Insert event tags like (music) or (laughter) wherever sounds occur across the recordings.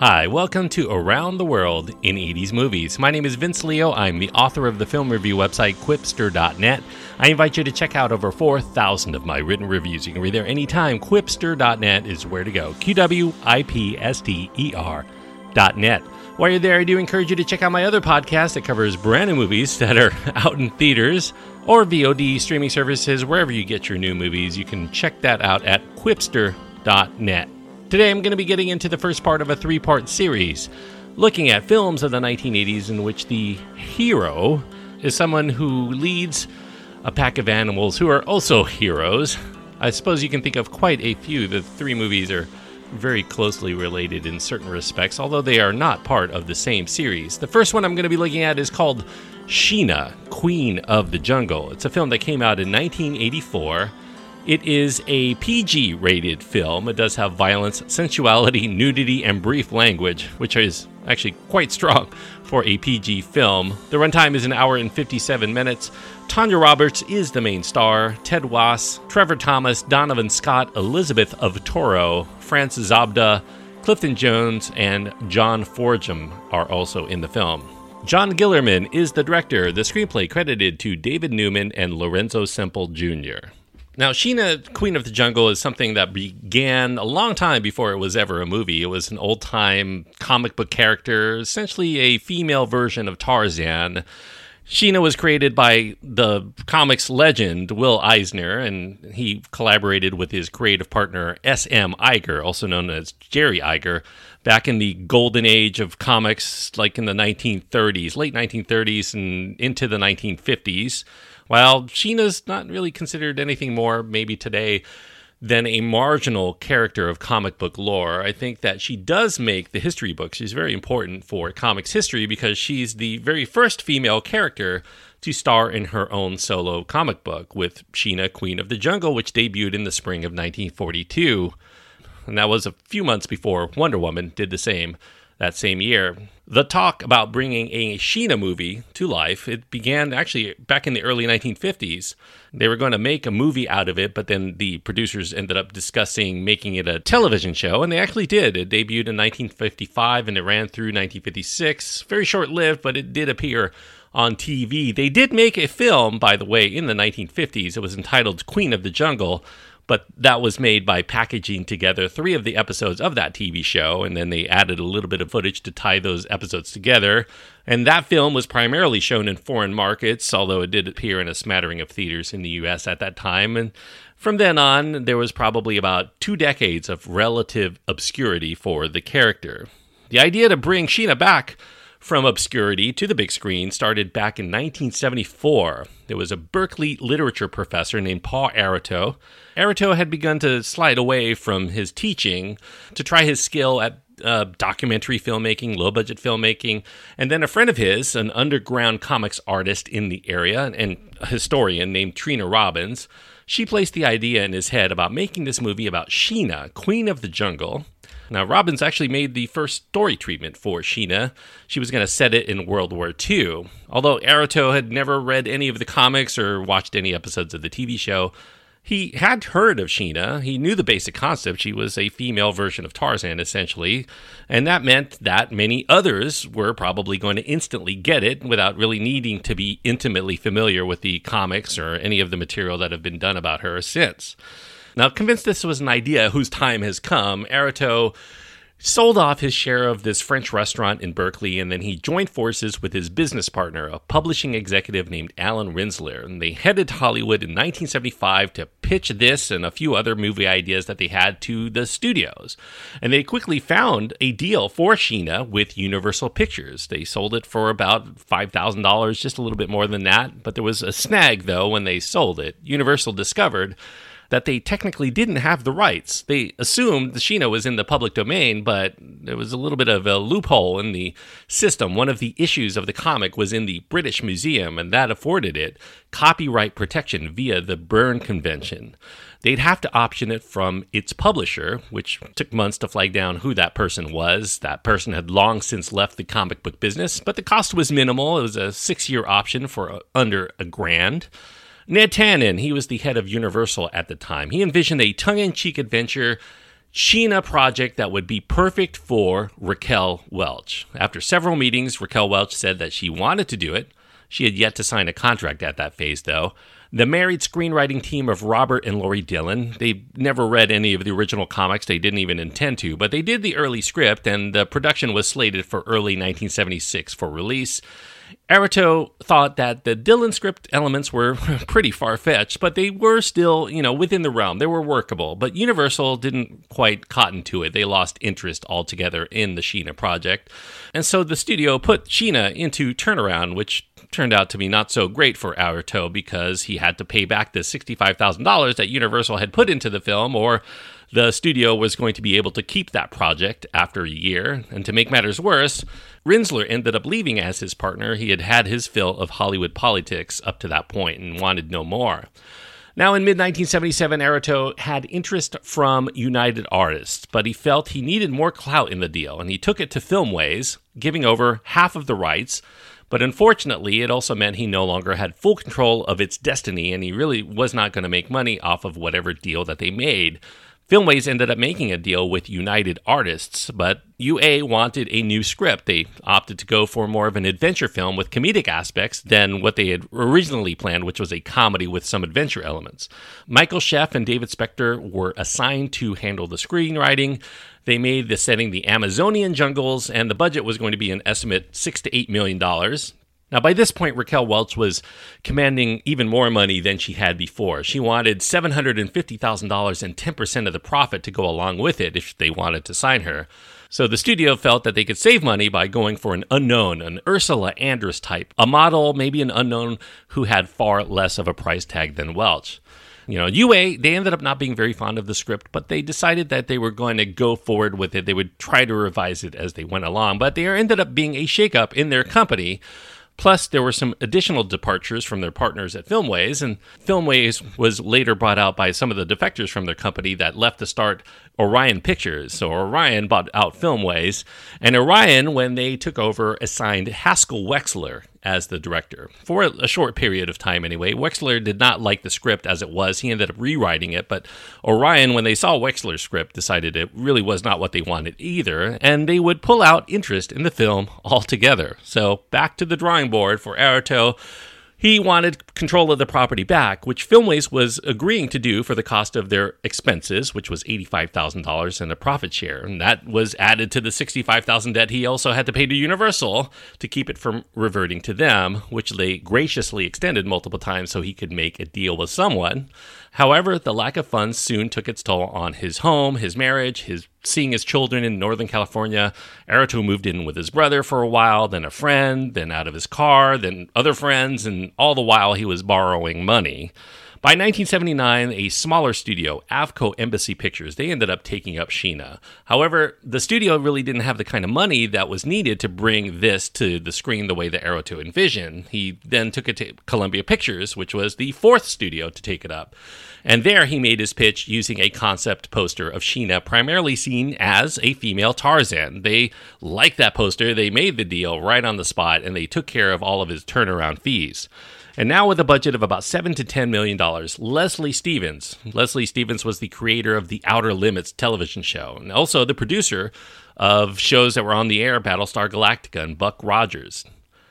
Hi, welcome to Around the World in 80s Movies. My name is Vince Leo. I'm the author of the film review website Qwipster.net. I invite you to check out over 4,000 of my written reviews. You can read there anytime. Qwipster.net is where to go. Q W I P S T E R.net. While you're there, I do encourage you to check out my other podcast that covers brand new movies that are (laughs) out in theaters or VOD streaming services, wherever you get your new movies. You can check that out at Qwipster.net. Today I'm going to be getting into the first part of a three part series, looking at films of the 1980s in which the hero is someone who leads a pack of animals who are also heroes. I suppose you can think of quite a few. The three movies are very closely related in certain respects, although they are not part of the same series. The first one I'm going to be looking at is called Sheena, Queen of the Jungle. It's a film that came out in 1984. It is a PG rated film. It does have violence, sensuality, nudity, and brief language, which is actually quite strong for a PG film. The runtime is an hour and 57 minutes. Tanya Roberts is the main star. Ted Wass, Trevor Thomas, Donovan Scott, Elizabeth of Toro, France Zobda, Clifton Jones, and John Forgeham are also in the film. John Guillermin is the director. The screenplay credited to David Newman and Lorenzo Semple Jr. Now, Sheena, Queen of the Jungle, is something that began a long time before it was ever a movie. It was an old time comic book character, essentially a female version of Tarzan. Sheena was created by the comics legend Will Eisner, and he collaborated with his creative partner S.M. Iger, also known as Jerry Iger, back in the golden age of comics, like in the 1930s, late 1930s, and into the 1950s. While Sheena's not really considered anything more, maybe today, than a marginal character of comic book lore, I think that she does make the history books. She's very important for comics history because she's the very first female character to star in her own solo comic book with Sheena, Queen of the Jungle, which debuted in the spring of 1942. And that was a few months before Wonder Woman did the same that same year. The talk about bringing a Sheena movie to life, it began actually back in the early 1950s. They were going to make a movie out of it, but then the producers ended up discussing making it a television show, and they actually did. It debuted in 1955 and it ran through 1956. Very short lived, but it did appear on TV. They did make a film, by the way, in the 1950s. It was entitled Queen of the Jungle but that was made by packaging together three of the episodes of that TV show, and then they added a little bit of footage to tie those episodes together. And that film was primarily shown in foreign markets, although it did appear in a smattering of theaters in the US at that time. And from then on, there was probably about two decades of relative obscurity for the character. The idea to bring Sheena back from obscurity to the big screen started back in 1974. There was a Berkeley literature professor named Paul Aratow. Aratow had begun to slide away from his teaching to try his skill at uh, documentary filmmaking, low budget filmmaking. And then a friend of his, an underground comics artist in the area and a historian named Trina Robbins, she placed the idea in his head about making this movie about Sheena, Queen of the Jungle. Now, Robbins actually made the first story treatment for Sheena. She was going to set it in World War II. Although Aratow had never read any of the comics or watched any episodes of the TV show, he had heard of Sheena. He knew the basic concept. She was a female version of Tarzan, essentially. And that meant that many others were probably going to instantly get it without really needing to be intimately familiar with the comics or any of the material that have been done about her since. Now, convinced this was an idea whose time has come, Aratow sold off his share of this French restaurant in Berkeley, and then he joined forces with his business partner, a publishing executive named Alan Rinzler. And they headed to Hollywood in 1975 to pitch this and a few other movie ideas that they had to the studios. And they quickly found a deal for Sheena with Universal Pictures. They sold it for about $5,000, just a little bit more than that. But there was a snag, though, when they sold it. Universal discovered that they technically didn't have the rights. They assumed the Sheena was in the public domain, but there was a little bit of a loophole in the system. One of the issues of the comic was in the British Museum, and that afforded it copyright protection via the Berne Convention. They'd have to option it from its publisher, which took months to flag down who that person was. That person had long since left the comic book business, but the cost was minimal. It was a six year option for uh, under a grand. Ned Tannen, he was the head of Universal at the time. He envisioned a tongue in cheek adventure Sheena project that would be perfect for Raquel Welch. After several meetings, Raquel Welch said that she wanted to do it. She had yet to sign a contract at that phase, though. The married screenwriting team of Robert and Lori Dillon, they never read any of the original comics, they didn't even intend to, but they did the early script, and the production was slated for early 1976 for release. Aratow thought that the Dillon script elements were (laughs) pretty far fetched, but they were still, you know, within the realm. They were workable. But Universal didn't quite cotton to it. They lost interest altogether in the Sheena project. And so the studio put Sheena into turnaround, which turned out to be not so great for Aratow because he had to pay back the $65,000 that Universal had put into the film, or the studio was going to be able to keep that project after a year. And to make matters worse, Rinzler ended up leaving as his partner. He had had his fill of Hollywood politics up to that point and wanted no more. Now, in mid 1977, Aratow had interest from United Artists, but he felt he needed more clout in the deal, and he took it to Filmways, giving over half of the rights but unfortunately, it also meant he no longer had full control of its destiny, and he really was not going to make money off of whatever deal that they made. Filmways ended up making a deal with United Artists, but UA wanted a new script. They opted to go for more of an adventure film with comedic aspects than what they had originally planned, which was a comedy with some adventure elements. Michael Sheff and David Spector were assigned to handle the screenwriting. They made the setting the Amazonian jungles, and the budget was going to be an estimate six to eight million dollars. Now, by this point, Raquel Welch was commanding even more money than she had before. She wanted $750,000 and 10% of the profit to go along with it if they wanted to sign her. So the studio felt that they could save money by going for an unknown, an Ursula Andress type, a model, maybe an unknown who had far less of a price tag than Welch. You know, UA, they ended up not being very fond of the script, but they decided that they were going to go forward with it. They would try to revise it as they went along, but there ended up being a shakeup in their company. Plus, there were some additional departures from their partners at Filmways, and Filmways was later bought out by some of the defectors from their company that left to start Orion Pictures. So Orion bought out Filmways, and Orion, when they took over, assigned Haskell Wexler as the director for a short period of time anyway. Wexler did not like the script as it was. He ended up rewriting it, but Orion, when they saw Wexler's script, decided it really was not what they wanted either, and they would pull out interest in the film altogether. So back to the drawing board for Aratow he wanted control of the property back, which Filmways was agreeing to do for the cost of their expenses, which was $85,000 and a profit share. And that was added to the 65,000 debt he also had to pay to Universal to keep it from reverting to them, which they graciously extended multiple times so he could make a deal with someone. However, the lack of funds soon took its toll on his home, his marriage, his seeing his children in Northern California. Aratow moved in with his brother for a while, then a friend, then out of his car, then other friends, and all the while he was borrowing money. By 1979, a smaller studio, Avco Embassy Pictures, they ended up taking up Sheena. However, the studio really didn't have the kind of money that was needed to bring this to the screen the way that Aratow envisioned. He then took it to Columbia Pictures, which was the fourth studio to take it up. And there he made his pitch using a concept poster of Sheena, primarily seen as a female Tarzan. They liked that poster, they made the deal right on the spot, and they took care of all of his turnaround fees. And now, with a budget of about seven to ten million dollars, Leslie Stevens. Leslie Stevens was the creator of the Outer Limits television show, and also the producer of shows that were on the air, Battlestar Galactica and Buck Rogers.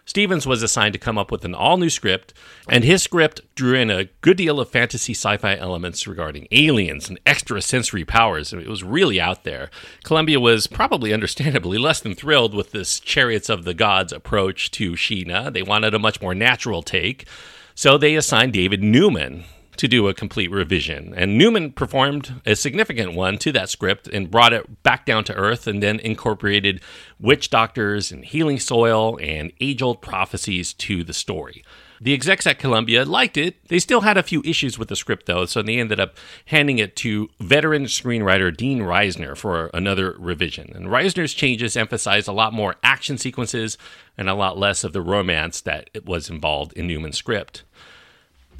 Stevens was assigned to come up with an all new script, and his script drew in a good deal of fantasy sci fi elements regarding aliens and extrasensory powers. It was really out there. Columbia was probably understandably less than thrilled with this Chariots of the Gods approach to Sheena. They wanted a much more natural take. So they assigned David Newman, to do a complete revision. And Newman performed a significant one to that script and brought it back down to earth and then incorporated witch doctors and healing soil and age old prophecies to the story. The execs at Columbia liked it. They still had a few issues with the script, though, so they ended up handing it to veteran screenwriter Dean Reisner for another revision. And Reisner's changes emphasized a lot more action sequences and a lot less of the romance that was involved in Newman's script.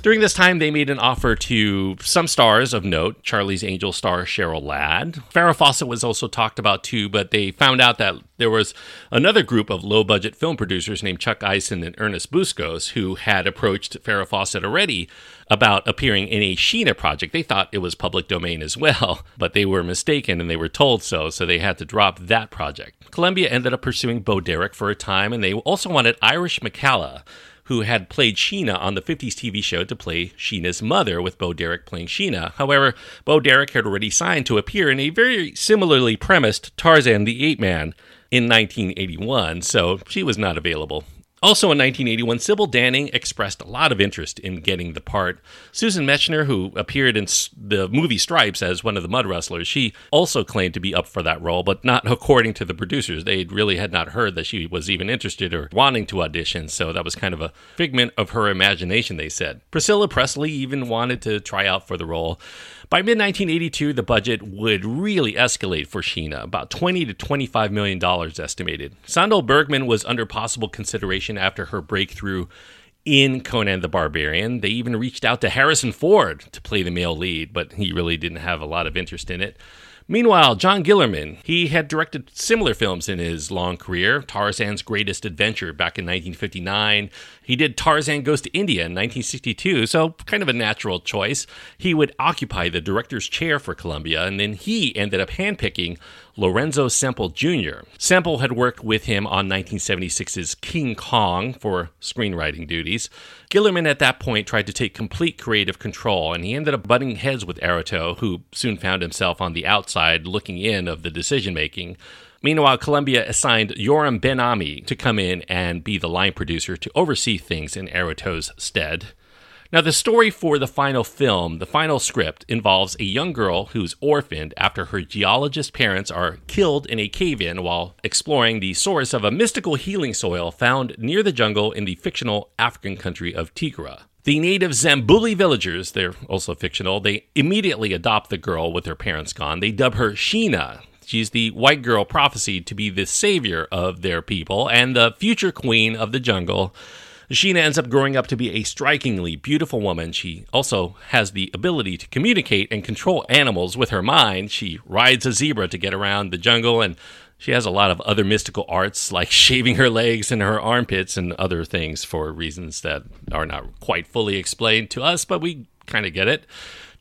During this time, they made an offer to some stars of note. Charlie's Angel star Cheryl Ladd. Farrah Fawcett was also talked about too, but they found out that there was another group of low budget film producers named Chuck Eisen and Ernest Buscos who had approached Farrah Fawcett already about appearing in a Sheena project. They thought it was public domain as well, (laughs) but they were mistaken and they were told so, so they had to drop that project. Columbia ended up pursuing Bo Derek for a time, and they also wanted Irish McCalla who had played Sheena on the 50s TV show to play Sheena's mother, with Bo Derek playing Sheena. However, Bo Derek had already signed to appear in a very similarly premised Tarzan the Ape Man in 1981, so she was not available. Also in 1981, Sybil Danning expressed a lot of interest in getting the part. Susan Mechner, who appeared in the movie Stripes as one of the mud wrestlers, she also claimed to be up for that role, but not (laughs) according to the producers. They really had not heard that she was even interested or wanting to audition, so that was kind of a figment of her imagination, they said. Priscilla Presley even wanted to try out for the role. By mid 1982, the budget would really escalate for Sheena, about 20 to 25 million dollars estimated. Sandahl Bergman was under possible consideration after her breakthrough in Conan the Barbarian. They even reached out to Harrison Ford to play the male lead, but he really didn't have a lot of interest in it. Meanwhile, John Guillermin, he had directed similar films in his long career. Tarzan's Greatest Adventure back in 1959. He did Tarzan Goes to India in 1962, so kind of a natural choice. He would occupy the director's chair for Columbia, and then he ended up handpicking Lorenzo Semple Jr. Semple had worked with him on 1976's King Kong for screenwriting duties. Guillermin at that point tried to take complete creative control, and he ended up butting heads with Aratow, who soon found himself on the outside looking in of the decision making. Meanwhile, Columbia assigned Yoram Ben Ami to come in and be the line producer to oversee things in Aratow's stead. Now, the story for the final film, the final script, involves a young girl who's orphaned after her geologist parents are killed in a cave in while exploring the source of a mystical healing soil found near the jungle in the fictional African country of Tigora. The native Zambuli villagers, they're also fictional, they immediately adopt the girl with her parents gone. They dub her Sheena. She's the white girl prophesied to be the savior of their people and the future queen of the jungle. Sheena ends up growing up to be a strikingly beautiful woman. She also has the ability to communicate and control animals with her mind. She rides a zebra to get around the jungle, and she has a lot of other mystical arts, like (laughs) shaving her legs and her armpits and other things for reasons that are not quite fully explained to us, but we kind of get it.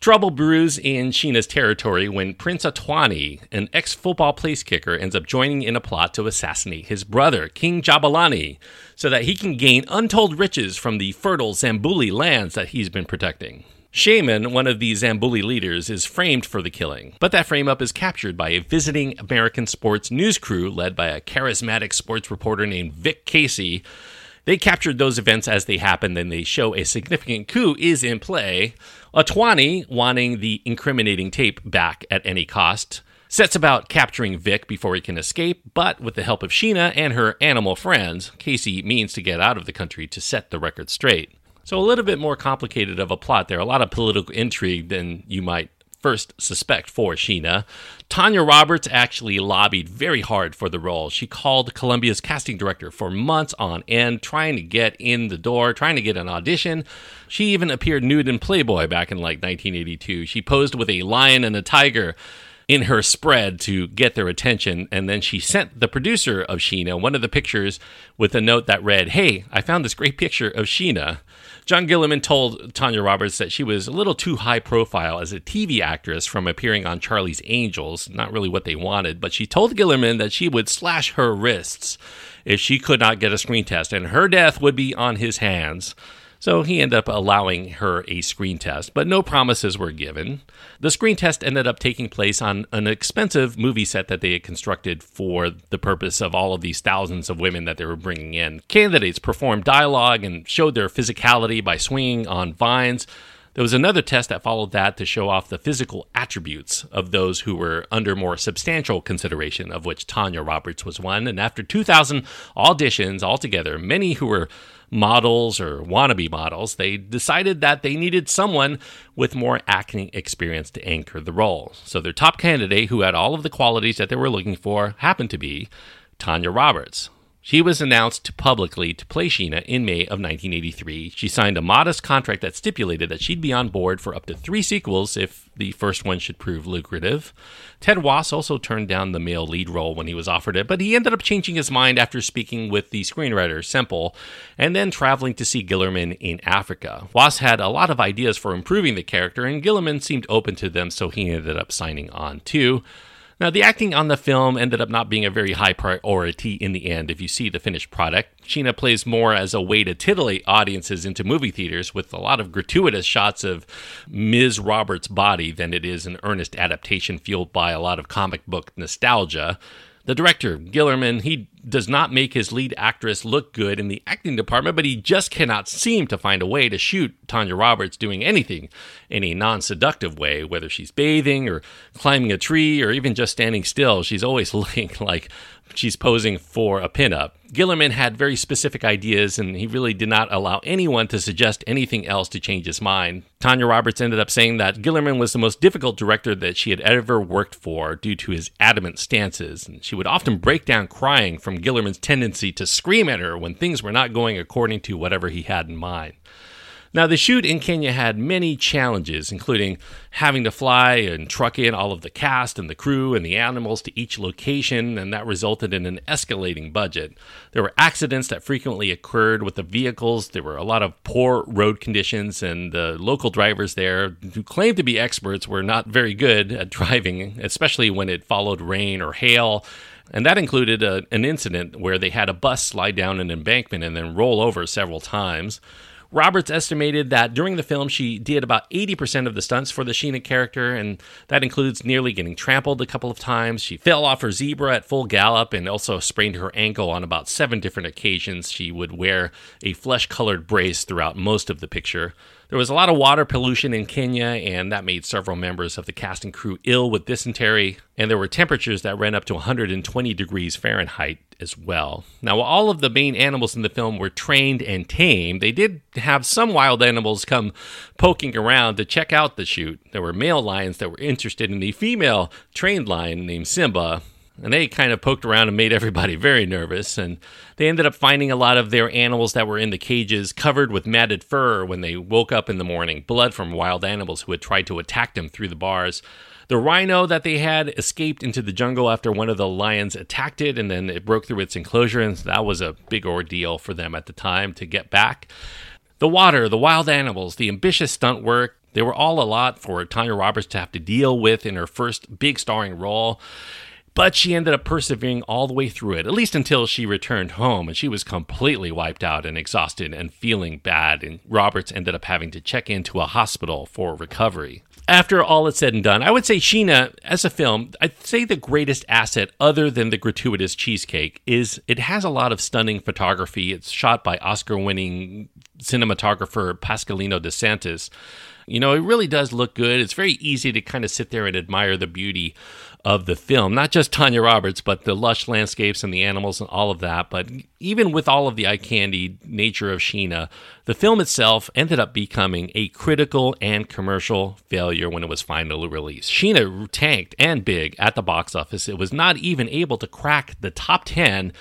Trouble brews in Sheena's territory when Prince Atwani, an ex football place kicker, ends up joining in a plot to assassinate his brother, King Jabalani, so that he can gain untold riches from the fertile Zambuli lands that he's been protecting. Shaman, one of the Zambuli leaders, is framed for the killing, but that frame up is captured by a visiting American sports news crew led by a charismatic sports reporter named Vic Casey. They captured those events as they happened, and they show a significant coup is in play. Atwani, wanting the incriminating tape back at any cost, sets about capturing Vic before he can escape, but with the help of Sheena and her animal friends, Casey means to get out of the country to set the record straight. So, a little bit more complicated of a plot there, a lot of political intrigue than you might first suspect for Sheena. Tanya Roberts actually lobbied very hard for the role. She called Columbia's casting director for months on end, trying to get in the door, trying to get an audition. She even appeared nude in Playboy back in like 1982. She posed with a lion and a tiger in her spread to get their attention. And then she sent the producer of Sheena one of the pictures with a note that read, Hey, I found this great picture of Sheena. John Guillermin told Tanya Roberts that she was a little too high profile as a TV actress from appearing on Charlie's Angels, not really what they wanted, but she told Guillermin that she would slash her wrists if she could not get a screen test, and her death would be on his hands. So he ended up allowing her a screen test, but no promises were given. The screen test ended up taking place on an expensive movie set that they had constructed for the purpose of all of these thousands of women that they were bringing in. Candidates performed dialogue and showed their physicality by swinging on vines. There was another test that followed that to show off the physical attributes of those who were under more substantial consideration, of which Tanya Roberts was one. And after 2,000 auditions altogether, many who were models or wannabe models, they decided that they needed someone with more acting experience to anchor the role. So their top candidate, who had all of the qualities that they were looking for, happened to be Tanya Roberts. She was announced publicly to play Sheena in May of 1983. She signed a modest contract that stipulated that she'd be on board for up to three sequels if the first one should prove lucrative. Ted Wass also turned down the male lead role when he was offered it, but he ended up changing his mind after speaking with the screenwriter Semple and then traveling to see Guillermin in Africa. Wass had a lot of ideas for improving the character, and Guillermin seemed open to them, so he ended up signing on too. Now, the acting on the film ended up not being a very high priority in the end. If you see the finished product, Sheena plays more as a way to titillate audiences into movie theaters with a lot of gratuitous shots of Ms. Roberts' body than it is an earnest adaptation fueled by a lot of comic book nostalgia. The director, Guillermin, he does not make his lead actress look good in the acting department, but he just cannot seem to find a way to shoot Tanya Roberts doing anything in a non seductive way, whether she's bathing or climbing a tree or even just standing still. She's always (laughs) looking like she's posing for a pinup. Guillermin had very specific ideas, and he really did not allow anyone to suggest anything else to change his mind. Tanya Roberts ended up saying that Guillermin was the most difficult director that she had ever worked for due to his adamant stances, and she would often break down crying from Guillermin's tendency to scream at her when things were not going according to whatever he had in mind. Now, the shoot in Kenya had many challenges, including having to fly and truck in all of the cast and the crew and the animals to each location, and that resulted in an escalating budget. There were accidents that frequently occurred with the vehicles. There were a lot of poor road conditions, and the local drivers there, who claimed to be experts, were not very good at (laughs) driving, especially when it followed rain or hail. And that included a, an incident where they had a bus slide down an embankment and then roll over several times. Roberts estimated that during the film, she did about 80% of the stunts for the Sheena character, and that includes nearly getting trampled a couple of times. She fell off her zebra at full gallop and also sprained her ankle on about seven different occasions. She would wear a flesh colored brace throughout most of the picture. There was a lot of water pollution in Kenya, and that made several members of the cast and crew ill with dysentery, and there were temperatures that ran up to 120 degrees Fahrenheit as well. Now, all of the main animals in the film were trained and tamed, they did have some wild animals come poking around to check out the shoot. There were male lions that were interested in the female trained lion named Simba, and they kind of poked around and made everybody (laughs) very nervous. And they ended up finding a lot of their animals that were in the cages covered with matted fur when they woke up in the morning, blood from wild animals who had tried to attack them through the bars. The rhino that they had escaped into the jungle after one of the lions attacked it, and then it broke through its enclosure, and that was a big ordeal for them at the time to get back. The water, the wild animals, the ambitious stunt work, they were all a lot for Tanya Roberts to have to deal with in her first big starring role. But she ended up persevering all the way through it, at least until she returned home and she was completely wiped out and exhausted and feeling bad. And Roberts ended up having to check into a hospital for recovery. After all is said and done, I would say Sheena, as a film, I'd say the greatest asset, other than the gratuitous cheesecake, is it has a lot of stunning photography. It's shot by Oscar winning cinematographer Pasqualino DeSantis. You know, it really does look good. It's very easy to kind of sit there and admire the beauty of the film. Not just Tanya Roberts, but the lush landscapes and the animals and all of that. But even with all of the eye candy nature of Sheena, the film itself ended up becoming a critical and commercial failure when it was finally released. Sheena tanked and big at the box office. It was not even able to crack the top 10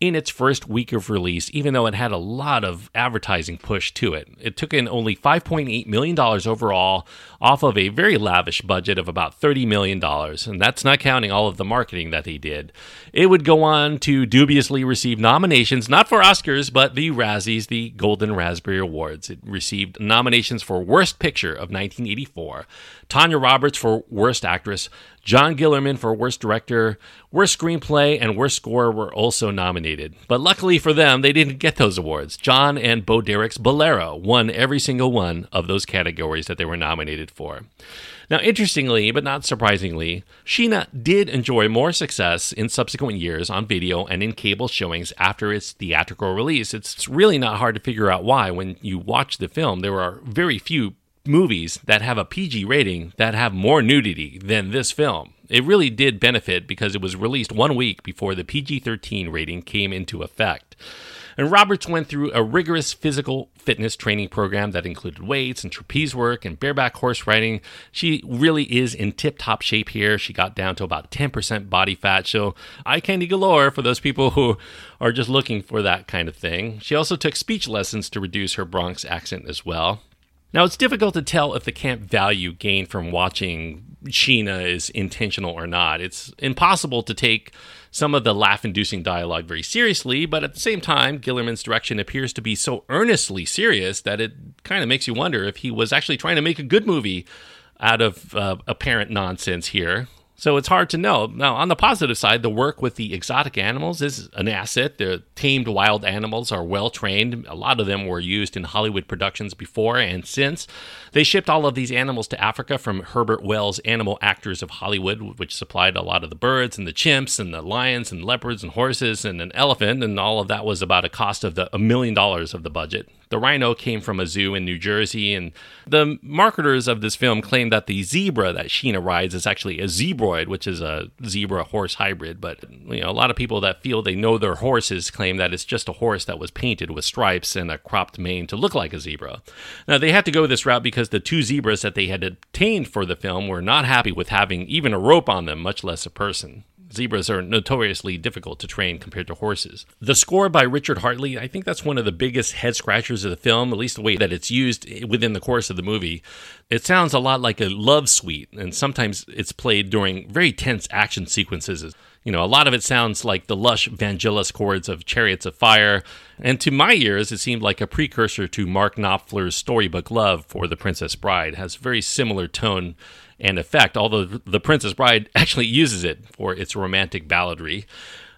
in its first week of release, even though it had a lot of advertising push to it. It took in only $5.8 million overall off of a very lavish budget of about $30 million, and that's not counting all of the marketing that they did. It would go on to dubiously receive nominations, not for Oscars, but the Razzies, the Golden Raspberry Awards. It received nominations for Worst Picture of 1984, Tanya Roberts for Worst Actress, John Guillermin for Worst Director, Worst Screenplay, and Worst Score were also nominated. But luckily for them, they didn't get those awards. John and Bo Derek's Bolero won every single one of those categories that they were nominated for. Now, interestingly, but not surprisingly, Sheena did enjoy more success in subsequent years on video and in cable showings after its theatrical release. It's really not hard to figure out why when you watch the film. There are very few movies that have a PG rating that have more nudity than this film. It really did benefit because it was released one week before the PG 13 rating came into effect. And Roberts went through a rigorous physical fitness training program that included weights and trapeze work and bareback horse riding. She really is in tip top shape here. She got down to about 10% body fat. So, eye candy galore for those people who are just looking for that kind of thing. She also took speech lessons to reduce her Bronx accent as well. Now, it's difficult to tell if the camp value gained from watching Sheena is intentional or not. It's impossible to take some of the laugh inducing dialogue very seriously, but at the same time, Guillermin's direction appears to be so earnestly serious that it kind of makes you wonder if he was actually trying to make a good movie out of uh, apparent nonsense here. So it's hard to know. Now, on the positive side, the work with the exotic animals is an asset. The tamed wild animals are well trained. A lot of them were used in Hollywood productions before and since. They shipped all of these animals to Africa from Hubert Wells' Animal Actors of Hollywood, which supplied a lot of the birds and the chimps and the lions and leopards and horses and an elephant. And all of that was about a cost of a million dollars of the budget. The rhino came from a zoo in New Jersey, and the marketers of this film claim that the zebra that Sheena rides is actually a zebroid, which is a zebra horse hybrid. But you know, a lot of people that feel they know their horses claim that it's just a horse that was painted with stripes and a cropped mane to look like a zebra. Now they had to go this route because the two zebras that they had obtained for the film were not happy with having even a rope on them, much less a person. Zebras are notoriously difficult to train compared to horses. The score by Richard Hartley, I think that's one of the biggest head scratchers of the film, at least the way that it's used within the course of the movie. It sounds a lot like a love suite, and sometimes it's played during very tense action sequences. You know, a lot of it sounds like the lush Vangelis chords of Chariots of Fire, and to my ears, it seemed like a precursor to Mark Knopfler's storybook Love for The Princess Bride. It has very similar tone and effect, although The Princess Bride (laughs) actually uses it for its romantic balladry.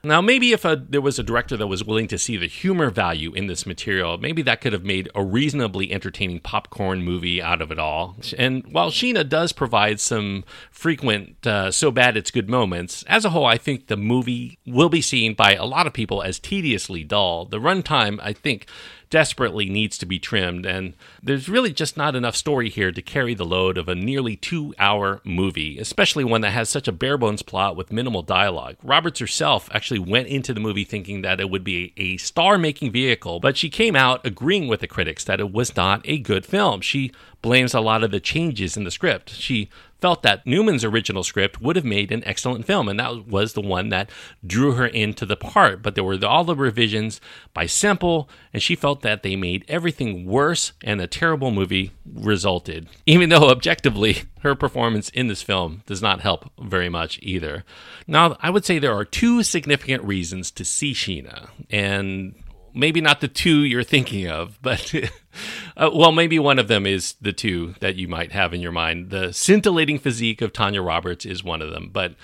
Now, maybe if a, there was a director that was willing to see the humor value in this material, maybe that could have made a reasonably entertaining popcorn movie out of it all. And while Sheena does provide some frequent, uh, so bad it's good moments, as a whole, I think the movie will be seen by a lot of people as tediously dull. The runtime, I think, desperately needs to be trimmed, and there's really just not enough story here to carry the load of a nearly two hour movie, especially one that has such a bare bones plot with minimal dialogue. Roberts herself actually went into the movie thinking that it would be a star making vehicle, but she came out agreeing with the critics that it was not a good film. She blames a lot of the changes in the script. She felt that Newman's original script would have made an excellent film, and that was the one that drew her into the part. But there were all the revisions by Semple, and she felt that they made everything worse, and a terrible movie resulted. Even though objectively, her performance in this film does not help very much either. Now, I would say there are two significant reasons to see Sheena, and maybe not the two you're thinking of, but (laughs) uh, well, maybe one of them is the two that you might have in your mind. The scintillating physique of Tanya Roberts is one of them, but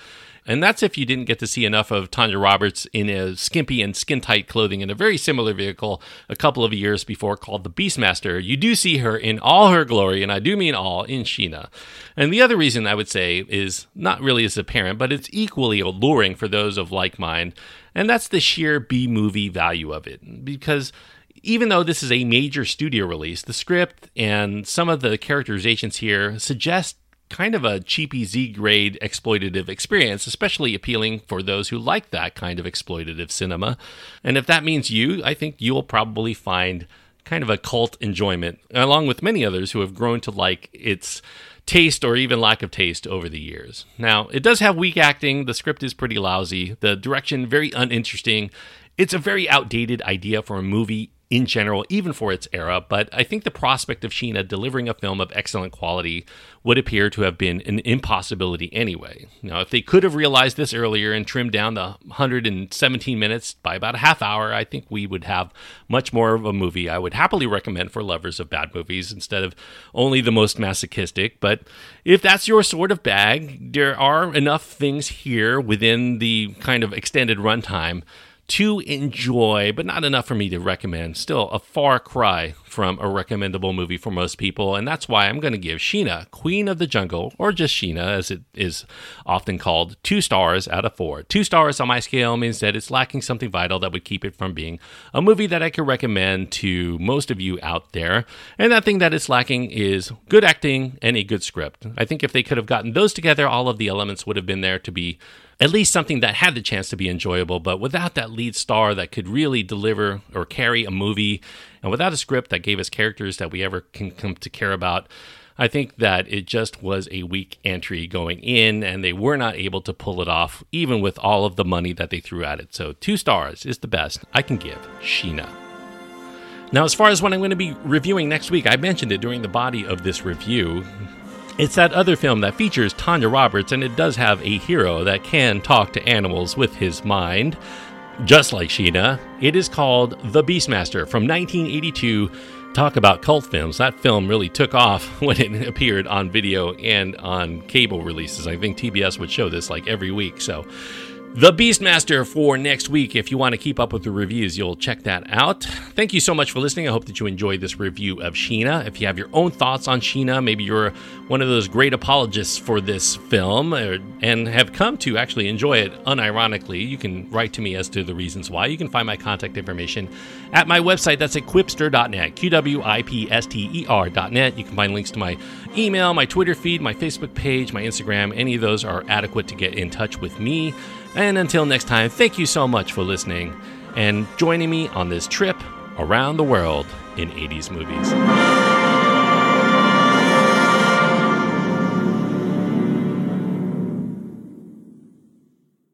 and that's if you didn't get to see enough of Tanya Roberts in a skimpy and skin tight clothing in a very similar vehicle a couple of years before called the Beastmaster. You do see her in all her glory, and I do mean all, in Sheena. And the other reason I would say is not really as apparent, but it's equally alluring for those of like mind and that's the sheer B movie value of it. Because even though this is a major studio release, the script and some of the characterizations here suggest kind of a cheapy Z grade exploitative experience, especially appealing for those who like that kind of exploitative cinema. And if that means you, I think you'll probably find kind of a cult enjoyment, along with many others who have grown to like its taste or even lack of taste over the years. Now, it does have weak acting. The script is pretty lousy. The direction, very uninteresting. It's a very outdated idea for a movie in general, even for its era, but I think the prospect of Sheena delivering a film of excellent quality would appear to have been an impossibility anyway. Now, if they could have realized this earlier and trimmed down the 117 minutes by about a half hour, I think we would have much more of a movie I would happily recommend for lovers of bad movies instead of only the most masochistic. But if that's your sort of bag, there are enough things here within the kind of extended runtime to enjoy, but not enough for me to recommend. Still a far cry from a recommendable movie for most people, and that's why I'm going to give Sheena, Queen of the Jungle, or just Sheena as it is often called, two stars out of four. Two stars on my scale means that it's lacking something vital that would keep it from being a movie that I could recommend to most of you out there. And that thing that it's lacking is good acting and a good script. I think if they could have gotten those together, all of the elements would have been there to be at least something that had the chance to be enjoyable, but without that lead star that could really deliver or carry a movie, and without a script that gave us characters that we ever can come to care about, I think that it just was a weak entry going in, and they were not able to pull it off, even with all of the money that they threw at it. So, two stars is the best I can give Sheena. Now, as far as what I'm going to be reviewing next week, I mentioned it during the body of this review. It's that other film that features Tanya Roberts, and it does have a hero that can talk to animals with his mind, just like Sheena. It is called The Beastmaster from 1982. Talk about cult films. That film really took off (laughs) when it appeared on video and on cable releases. I think TBS would show this like every week. So the Beastmaster for next week. If you want to keep up with the reviews, you'll check that out. Thank you so much for listening. I hope that you enjoyed this review of Sheena. If you have your own thoughts on Sheena, maybe you're one of those great apologists for this film or, and have come to actually enjoy it unironically, you can write to me as to the reasons why. You can find my contact information at my website. That's at qwipster.net, Q W I P S T E R.net. You can find links to my email, my Twitter feed, my Facebook page, my Instagram. Any of those are adequate to get in touch with me. And until next time, thank you so much for listening and joining me on this trip around the world in 80s movies.